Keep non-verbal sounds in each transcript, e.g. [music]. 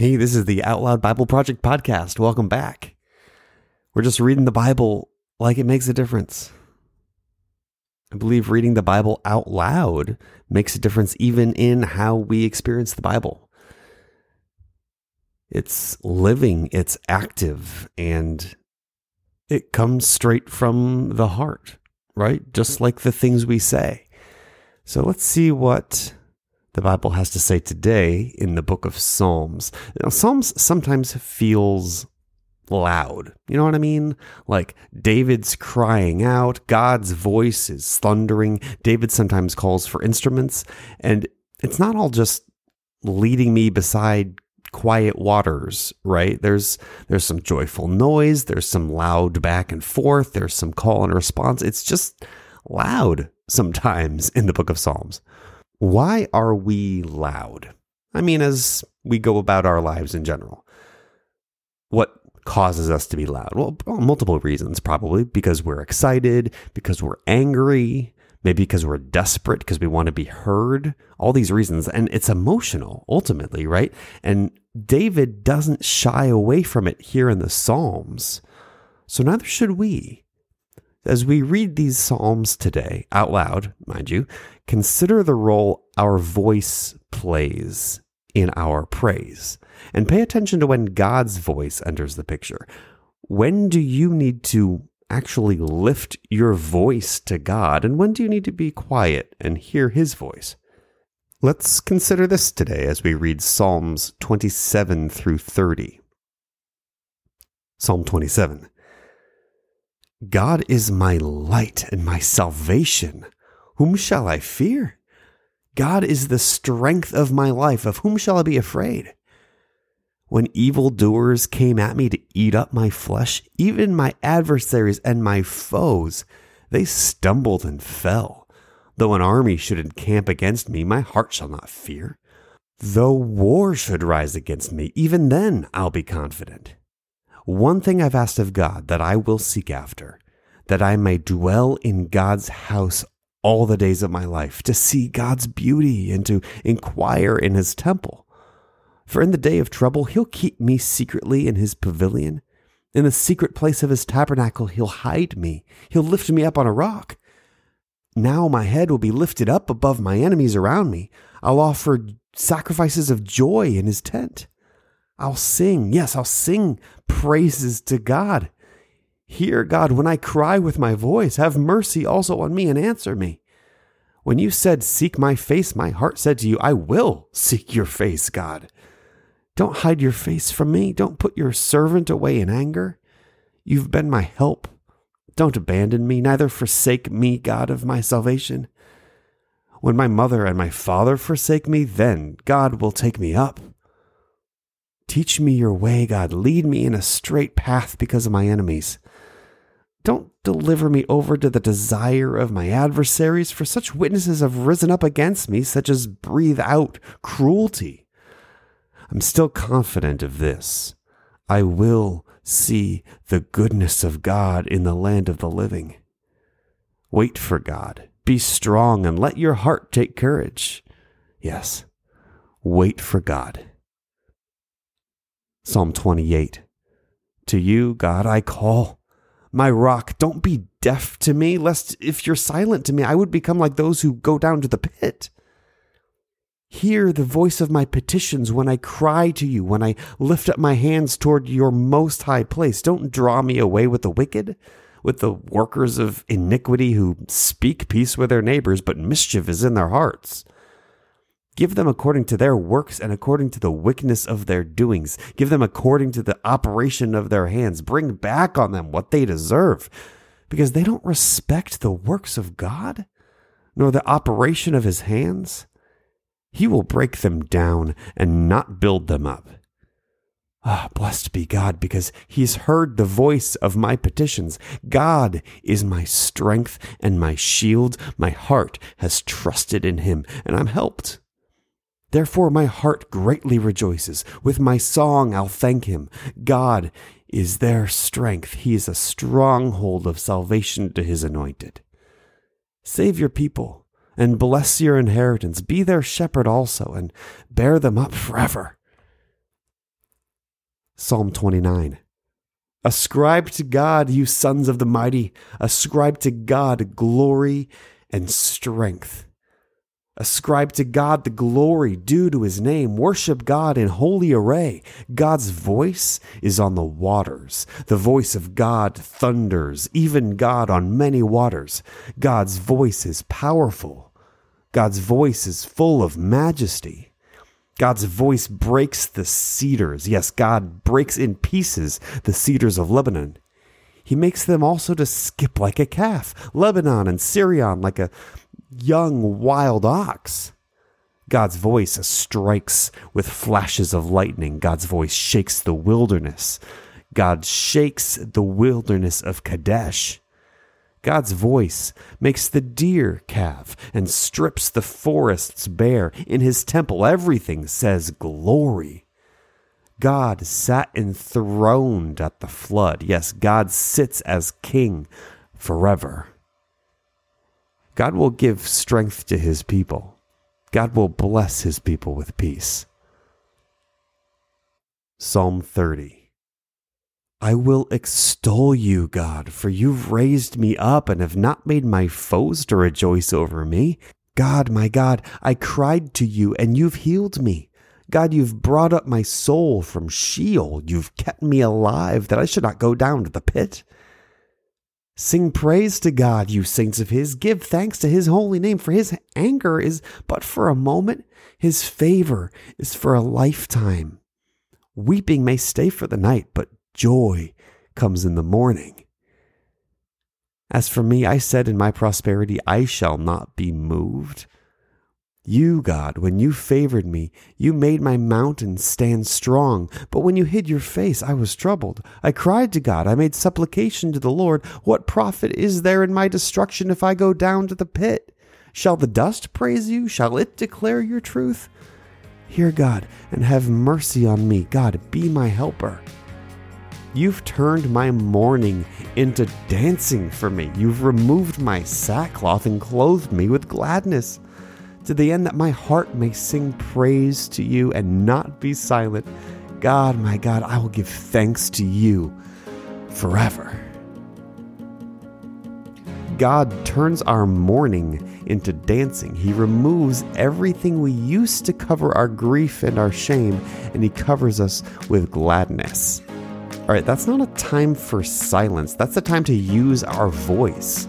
Hey, this is the Out Loud Bible Project podcast. Welcome back. We're just reading the Bible like it makes a difference. I believe reading the Bible out loud makes a difference even in how we experience the Bible. It's living, it's active, and it comes straight from the heart, right? Just like the things we say. So let's see what the Bible has to say today in the book of Psalms. Now, Psalms sometimes feels loud. You know what I mean? Like David's crying out, God's voice is thundering. David sometimes calls for instruments, and it's not all just leading me beside quiet waters, right? There's there's some joyful noise, there's some loud back and forth, there's some call and response. It's just loud sometimes in the book of Psalms. Why are we loud? I mean, as we go about our lives in general. What causes us to be loud? Well, multiple reasons, probably because we're excited, because we're angry, maybe because we're desperate, because we want to be heard, all these reasons. And it's emotional ultimately, right? And David doesn't shy away from it here in the Psalms. So neither should we. As we read these Psalms today, out loud, mind you, consider the role our voice plays in our praise. And pay attention to when God's voice enters the picture. When do you need to actually lift your voice to God? And when do you need to be quiet and hear His voice? Let's consider this today as we read Psalms 27 through 30. Psalm 27. God is my light and my salvation. Whom shall I fear? God is the strength of my life. Of whom shall I be afraid? When evildoers came at me to eat up my flesh, even my adversaries and my foes, they stumbled and fell. Though an army should encamp against me, my heart shall not fear. Though war should rise against me, even then I'll be confident. One thing I've asked of God that I will seek after, that I may dwell in God's house all the days of my life, to see God's beauty and to inquire in his temple. For in the day of trouble, he'll keep me secretly in his pavilion. In the secret place of his tabernacle, he'll hide me. He'll lift me up on a rock. Now my head will be lifted up above my enemies around me. I'll offer sacrifices of joy in his tent. I'll sing. Yes, I'll sing praises to God. Hear, God, when I cry with my voice. Have mercy also on me and answer me. When you said, Seek my face, my heart said to you, I will seek your face, God. Don't hide your face from me. Don't put your servant away in anger. You've been my help. Don't abandon me, neither forsake me, God of my salvation. When my mother and my father forsake me, then God will take me up. Teach me your way, God. Lead me in a straight path because of my enemies. Don't deliver me over to the desire of my adversaries, for such witnesses have risen up against me, such as breathe out cruelty. I'm still confident of this. I will see the goodness of God in the land of the living. Wait for God. Be strong and let your heart take courage. Yes, wait for God. Psalm 28. To you, God, I call. My rock, don't be deaf to me, lest if you're silent to me, I would become like those who go down to the pit. Hear the voice of my petitions when I cry to you, when I lift up my hands toward your most high place. Don't draw me away with the wicked, with the workers of iniquity who speak peace with their neighbors, but mischief is in their hearts. Give them according to their works and according to the wickedness of their doings. Give them according to the operation of their hands. Bring back on them what they deserve, because they don't respect the works of God, nor the operation of his hands. He will break them down and not build them up. Ah, blessed be God, because he's heard the voice of my petitions. God is my strength and my shield. My heart has trusted in him, and I'm helped. Therefore, my heart greatly rejoices. With my song, I'll thank him. God is their strength. He is a stronghold of salvation to his anointed. Save your people and bless your inheritance. Be their shepherd also and bear them up forever. Psalm 29. Ascribe to God, you sons of the mighty. Ascribe to God glory and strength. Ascribe to God the glory due to his name. Worship God in holy array. God's voice is on the waters. The voice of God thunders, even God on many waters. God's voice is powerful. God's voice is full of majesty. God's voice breaks the cedars. Yes, God breaks in pieces the cedars of Lebanon. He makes them also to skip like a calf, Lebanon and Sirion like a young wild ox. God's voice strikes with flashes of lightning. God's voice shakes the wilderness. God shakes the wilderness of Kadesh. God's voice makes the deer calve and strips the forests bare. In his temple, everything says glory. God sat enthroned at the flood. Yes, God sits as king forever. God will give strength to his people. God will bless his people with peace. Psalm 30. I will extol you, God, for you've raised me up and have not made my foes to rejoice over me. God, my God, I cried to you and you've healed me. God, you've brought up my soul from Sheol. You've kept me alive that I should not go down to the pit. Sing praise to God, you saints of His. Give thanks to His holy name, for His anger is but for a moment, His favor is for a lifetime. Weeping may stay for the night, but joy comes in the morning. As for me, I said in my prosperity, I shall not be moved. You, God, when you favored me, you made my mountain stand strong. But when you hid your face, I was troubled. I cried to God. I made supplication to the Lord. What profit is there in my destruction if I go down to the pit? Shall the dust praise you? Shall it declare your truth? Hear God and have mercy on me. God, be my helper. You've turned my mourning into dancing for me. You've removed my sackcloth and clothed me with gladness, to the end that my heart may sing praise to you and not be silent. God, my God, I will give thanks to you forever. God turns our mourning into dancing. He removes everything we used to cover our grief and our shame, and He covers us with gladness. All right, that's not a time for silence. That's a time to use our voice.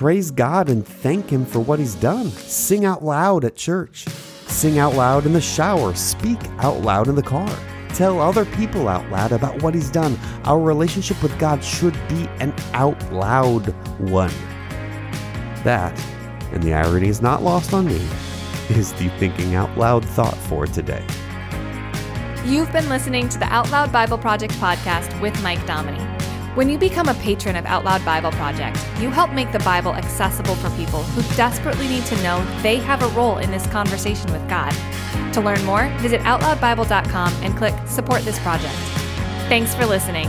Praise God and thank Him for what He's done. Sing out loud at church. Sing out loud in the shower. Speak out loud in the car. Tell other people out loud about what He's done. Our relationship with God should be an out loud one. That, and the irony is not lost on me, [laughs] is the thinking out loud thought for today. You've been listening to the Out Loud Bible Project podcast with Mike Dominy. When you become a patron of Out Loud Bible Project, you help make the Bible accessible for people who desperately need to know they have a role in this conversation with God. To learn more, visit OutLoudBible.com and click Support this project. Thanks for listening.